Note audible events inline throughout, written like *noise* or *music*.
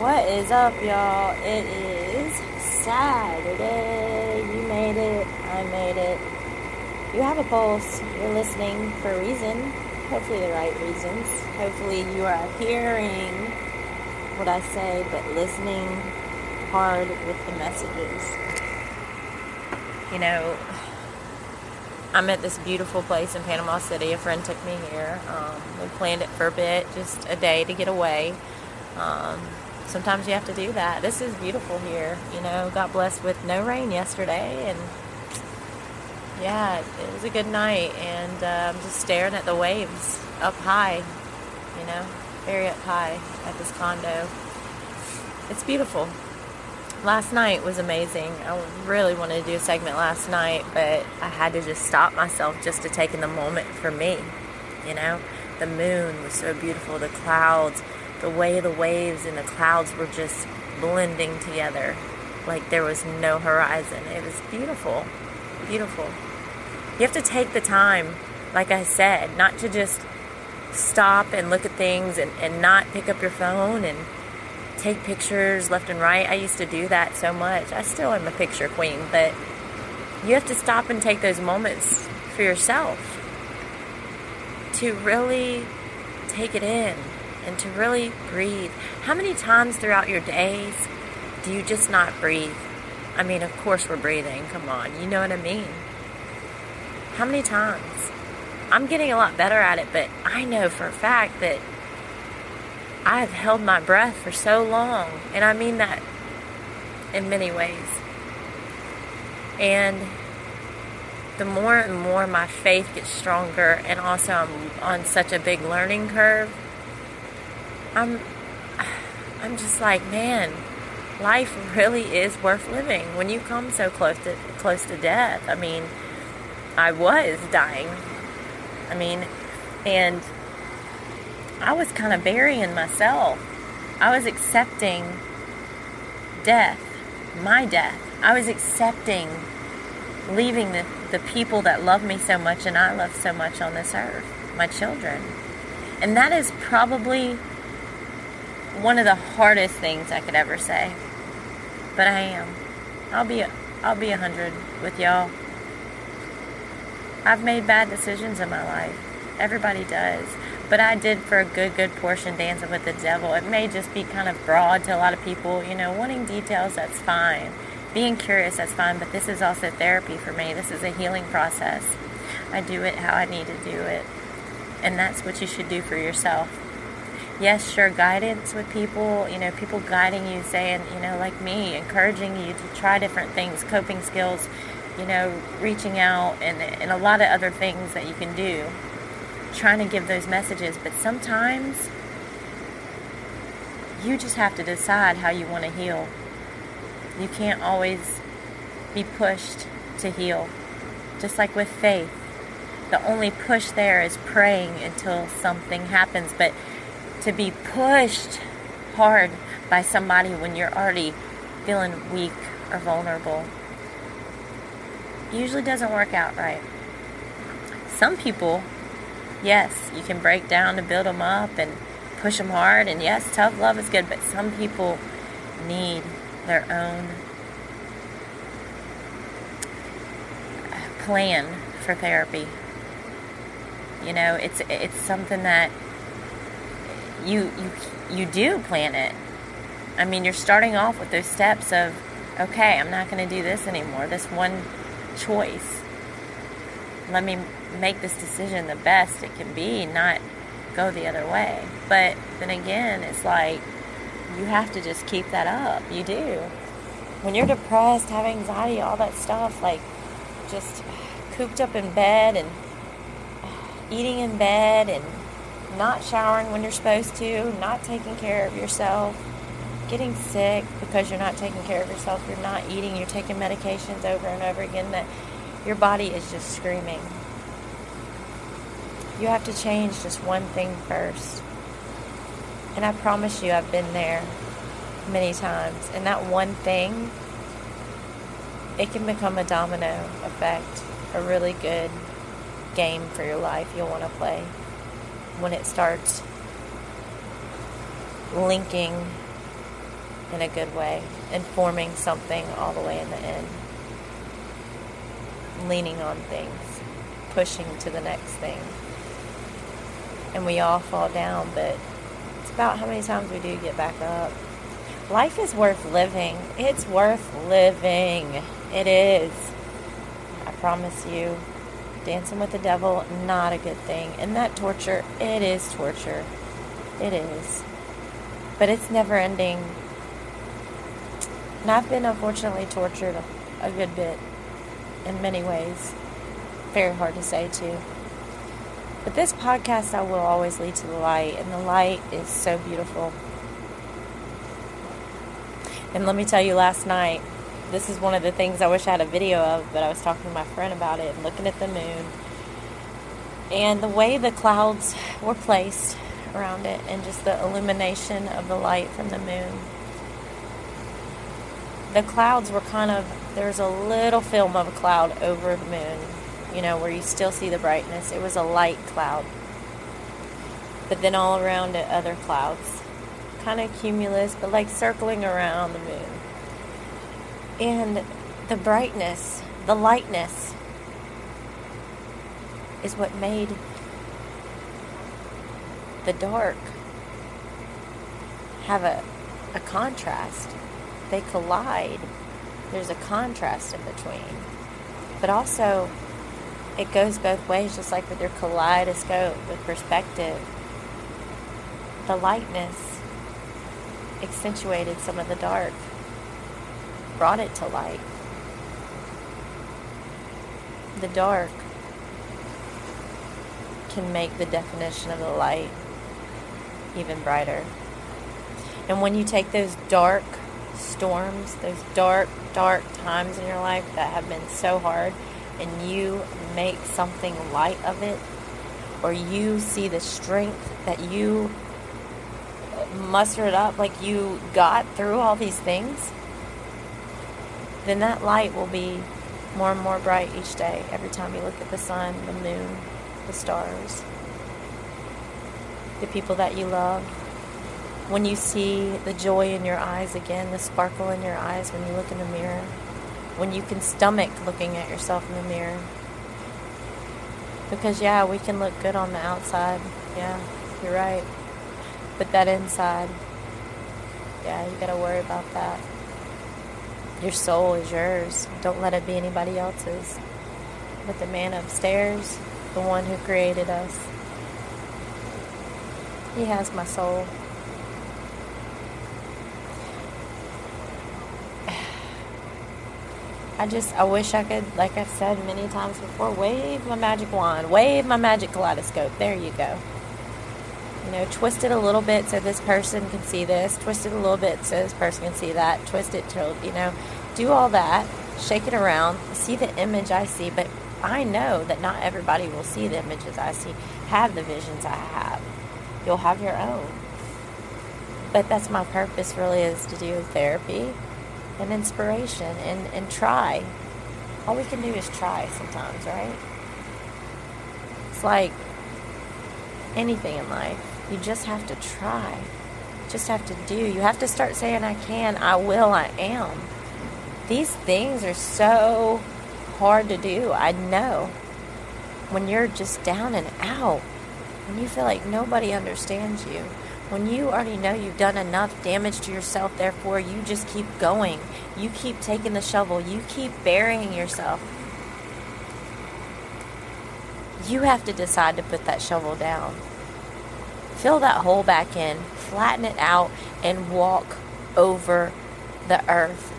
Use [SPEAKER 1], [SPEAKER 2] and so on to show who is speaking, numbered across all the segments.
[SPEAKER 1] What is up, y'all? It is Saturday. You made it. I made it. You have a pulse. You're listening for a reason. Hopefully, the right reasons. Hopefully, you are hearing what I say, but listening hard with the messages. You know, I'm at this beautiful place in Panama City. A friend took me here. Um, we planned it for a bit, just a day to get away. Um, sometimes you have to do that. This is beautiful here. You know, got blessed with no rain yesterday, and yeah, it was a good night. And I'm just staring at the waves up high. You know, very up high at this condo. It's beautiful last night was amazing. I really wanted to do a segment last night, but I had to just stop myself just to take in the moment for me. You know, the moon was so beautiful, the clouds, the way the waves and the clouds were just blending together like there was no horizon. It was beautiful, beautiful. You have to take the time, like I said, not to just stop and look at things and, and not pick up your phone and take pictures left and right. I used to do that so much. I still am a picture queen, but you have to stop and take those moments for yourself to really take it in and to really breathe. How many times throughout your days do you just not breathe? I mean, of course, we're breathing. Come on, you know what I mean? How many times? I'm getting a lot better at it, but I know for a fact that I have held my breath for so long, and I mean that in many ways. And the more and more my faith gets stronger, and also I'm on such a big learning curve, I'm I'm just like, man, life really is worth living when you come so close to close to death. I mean, I was dying. I mean, and I was kind of burying myself. I was accepting death, my death. I was accepting leaving the, the people that love me so much and I love so much on this earth, my children. And that is probably one of the hardest things I could ever say. But I am. I'll be I'll be a hundred with y'all. I've made bad decisions in my life. Everybody does. But I did for a good, good portion dancing with the devil. It may just be kind of broad to a lot of people, you know, wanting details, that's fine. Being curious, that's fine. But this is also therapy for me. This is a healing process. I do it how I need to do it. And that's what you should do for yourself. Yes, sure, guidance with people, you know, people guiding you, saying, you know, like me, encouraging you to try different things, coping skills, you know, reaching out, and, and a lot of other things that you can do trying to give those messages, but sometimes you just have to decide how you want to heal. You can't always be pushed to heal. Just like with faith, the only push there is praying until something happens, but to be pushed hard by somebody when you're already feeling weak or vulnerable usually doesn't work out right. Some people yes, you can break down to build them up and push them hard. And yes, tough love is good, but some people need their own plan for therapy. You know, it's it's something that you you you do plan it. I mean, you're starting off with those steps of okay, I'm not going to do this anymore. This one choice. Let me make this decision the best it can be, not go the other way. But then again, it's like you have to just keep that up. You do. When you're depressed, have anxiety, all that stuff, like just cooped up in bed and eating in bed and not showering when you're supposed to, not taking care of yourself, getting sick because you're not taking care of yourself, you're not eating, you're taking medications over and over again that your body is just screaming you have to change just one thing first. And I promise you, I've been there many times. And that one thing, it can become a domino effect, a really good game for your life you'll want to play when it starts linking in a good way and forming something all the way in the end. Leaning on things, pushing to the next thing. And we all fall down, but it's about how many times we do get back up. Life is worth living. It's worth living. It is. I promise you. Dancing with the devil, not a good thing. And that torture, it is torture. It is. But it's never ending. And I've been unfortunately tortured a good bit in many ways. Very hard to say, too. But this podcast, I will always lead to the light, and the light is so beautiful. And let me tell you, last night, this is one of the things I wish I had a video of, but I was talking to my friend about it and looking at the moon. And the way the clouds were placed around it, and just the illumination of the light from the moon the clouds were kind of there's a little film of a cloud over the moon, you know, where you still see the brightness. It was a light cloud. But then all around it other clouds. Kind of cumulus, but like circling around the moon. And the brightness, the lightness is what made the dark have a, a contrast they collide, there's a contrast in between. But also, it goes both ways, just like with your kaleidoscope with perspective. The lightness accentuated some of the dark, brought it to light. The dark can make the definition of the light even brighter. And when you take those dark storms, those dark, dark times in your life that have been so hard, and you make something light of it, or you see the strength that you mustered up, like you got through all these things, then that light will be more and more bright each day, every time you look at the sun, the moon, the stars, the people that you love when you see the joy in your eyes again, the sparkle in your eyes when you look in the mirror, when you can stomach looking at yourself in the mirror. Because, yeah, we can look good on the outside. Yeah, you're right. But that inside, yeah, you gotta worry about that. Your soul is yours. Don't let it be anybody else's. But the man upstairs, the one who created us, he has my soul. *sighs* I just, I wish I could, like I've said many times before, wave my magic wand, wave my magic kaleidoscope. There you go. You know, twist it a little bit so this person can see this, twist it a little bit so this person can see that, twist it till, you know, do all that, shake it around, see the image I see, but I know that not everybody will see the images I see, have the visions I have. You'll have your own. But that's my purpose really is to do therapy and inspiration and, and try. All we can do is try sometimes, right? It's like anything in life. You just have to try. Just have to do. You have to start saying, I can, I will, I am. These things are so hard to do. I know. When you're just down and out, when you feel like nobody understands you, when you already know you've done enough damage to yourself, therefore you just keep going. You keep taking the shovel. You keep burying yourself. You have to decide to put that shovel down. Fill that hole back in, flatten it out, and walk over the earth,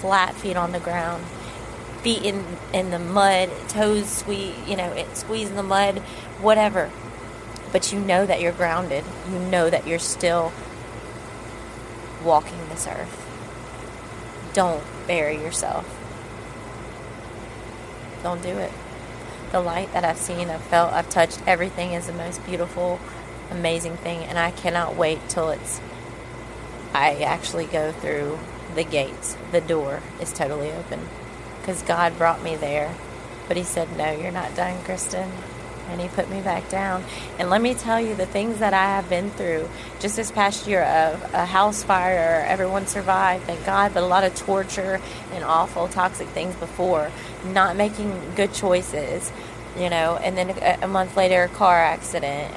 [SPEAKER 1] flat feet on the ground, feet in, in the mud, toes squeeze, you know, squeezing the mud, whatever but you know that you're grounded. You know that you're still walking this earth. Don't bury yourself. Don't do it. The light that I've seen, I've felt, I've touched, everything is the most beautiful, amazing thing, and I cannot wait till it's. I actually go through the gates. The door is totally open because God brought me there. But He said, No, you're not done, Kristen. and he put me back down. And let me tell you, the things that I have been through just this past year of a house fire, everyone survived, thank God, but a lot of torture and awful, toxic things before, not making good choices, you know, and then a, month later, a car accident.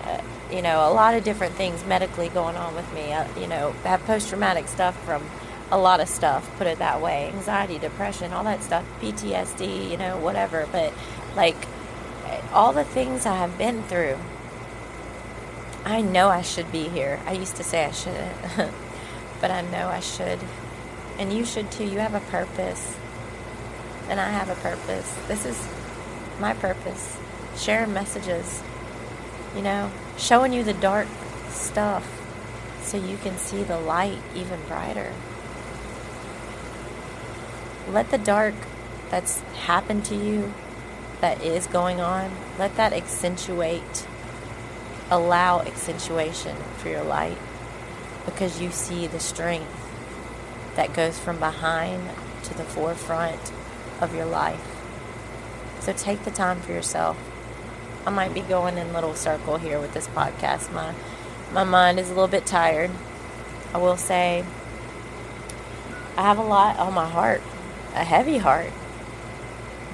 [SPEAKER 1] You know, a lot of different things medically going on with me. Uh, you know, have post traumatic stuff from a lot of stuff, put it that way anxiety, depression, all that stuff, PTSD, you know, whatever. But like, all the things I have been through, I know I should be here. I used to say I shouldn't, *laughs* but I know I should. And you should too. You have a purpose. And I have a purpose. This is my purpose. Sharing messages, you know, showing you the dark stuff so you can see the light even brighter. Let the dark that's happened to you that is going on, let that accentuate, allow accentuation for your light because you see the strength that goes from behind to the forefront of your life. So take the time for yourself. I might be going in little circle here with this podcast. My my mind is a little bit tired. I will say I have a lot on my heart, a heavy heart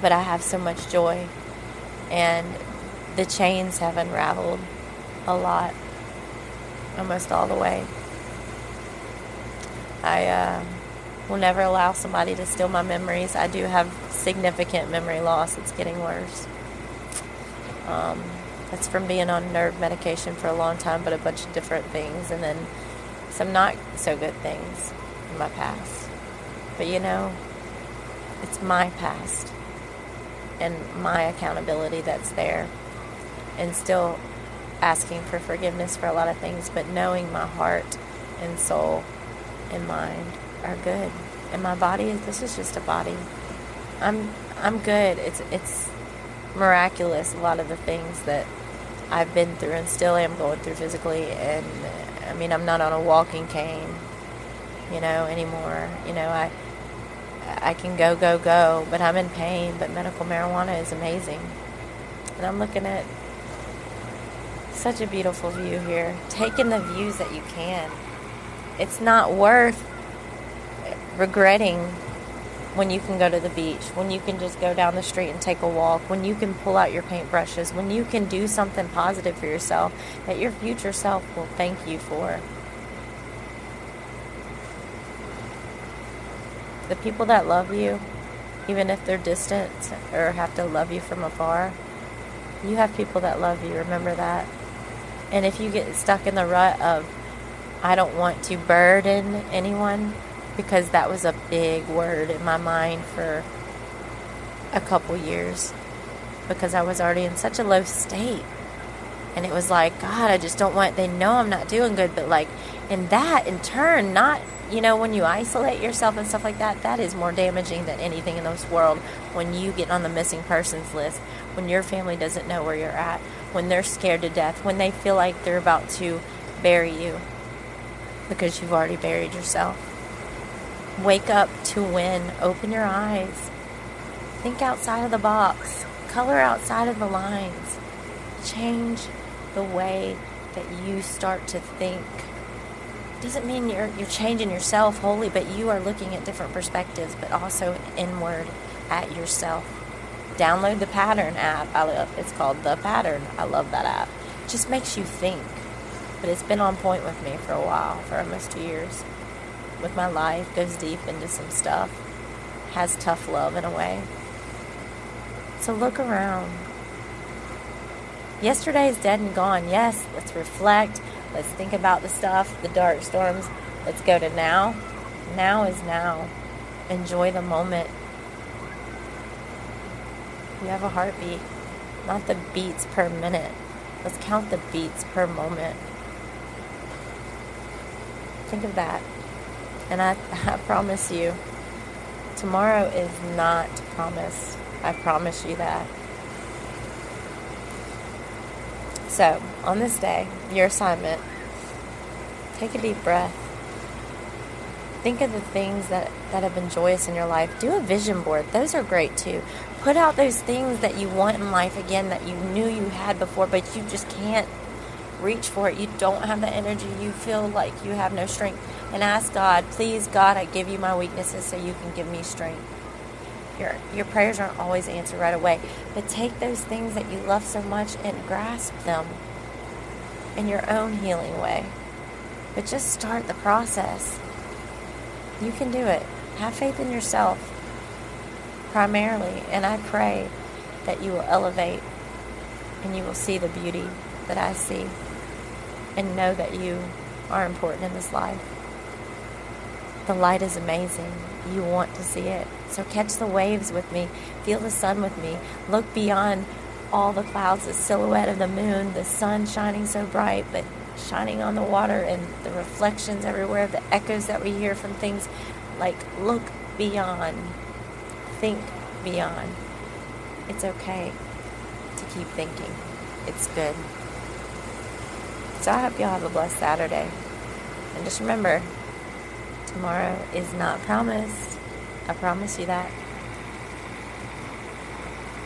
[SPEAKER 1] but I have so much joy. And the chains have unraveled a lot, almost all the way. I uh, will never allow somebody to steal my memories. I do have significant memory loss. It's getting worse. Um, that's from being on nerve medication for a long time, but a bunch of different things, and then some not so good things in my past. But you know, it's my past and my accountability that's there and still asking for forgiveness for a lot of things but knowing my heart and soul and mind are good. And my body this is just a body. I'm i'm good. It's it's miraculous a lot of the things that i've been through and still am going through physically and i mean i'm not on a walking cane you know anymore you know i I can go, go, go, but I'm in pain. But medical marijuana is amazing. And I'm looking at such a beautiful view here. Taking the views that you can. It's not worth regretting when you can go to the beach, when you can just go down the street and take a walk, when you can pull out your paintbrushes, when you can do something positive for yourself that your future self will thank you for. the people that love you, even if they're distant or have to love you from afar, you have people that love you. Remember that. And if you get stuck in the rut of, I don't want to burden anyone, because that was a big word in my mind for a couple years, because I was already in such a low state. And it was like, God, I just don't want, they know I'm not doing good, but like, in that in turn, not you know, when you isolate yourself and stuff like that, that is more damaging than anything in this world. When you get on the missing persons list, when your family doesn't know where you're at, when they're scared to death, when they feel like they're about to bury you because you've already buried yourself. Wake up to win. Open your eyes. Think outside of the box. Color outside of the lines. Change the way that you start to think doesn't mean you're you're changing yourself wholly, but you are looking at different perspectives, but also inward at yourself. Download the Pattern app. I love, it's called the Pattern. I love that app. It just makes you think. But it's been on point with me for a while, for almost two years. With my life, goes deep into some stuff. Has tough love in a way. So look around. Yesterday is dead and gone. Yes, let's reflect Let's think about the stuff, the dark storms. Let's go to now. Now is now. Enjoy the moment. You have a heartbeat, not the beats per minute. Let's count the beats per moment. Think of that. And I, *laughs* I promise you, tomorrow is not promised. I promise you that. So, on this day, your assignment, take a deep breath. think of the things that, that have been joyous in your life. Do a vision board. Those are great too. Put out those things that you want in life again that you knew you had before, but you just can't reach for it. You don't have the energy. You feel like you have no strength. And ask God, please, God, I give you my weaknesses so you can give me strength. Your, your prayers aren't always answered right away, but take those things that you love so much and grasp them in your own healing way. But just start the process. You can do it. Have faith in yourself primarily, and I pray that you will elevate and you will see the beauty that I see and know that you are important in this life. The light is amazing. You want to see it. So catch the waves with me. Feel the sun with me. Look beyond all the clouds, the silhouette of the moon, the sun shining so bright, but shining on the water and the reflections everywhere, the echoes that we hear from things. Like, look beyond. Think beyond. It's okay to keep thinking. It's good. So I hope y'all have a blessed Saturday. And just remember, tomorrow is not promised. I promise you that.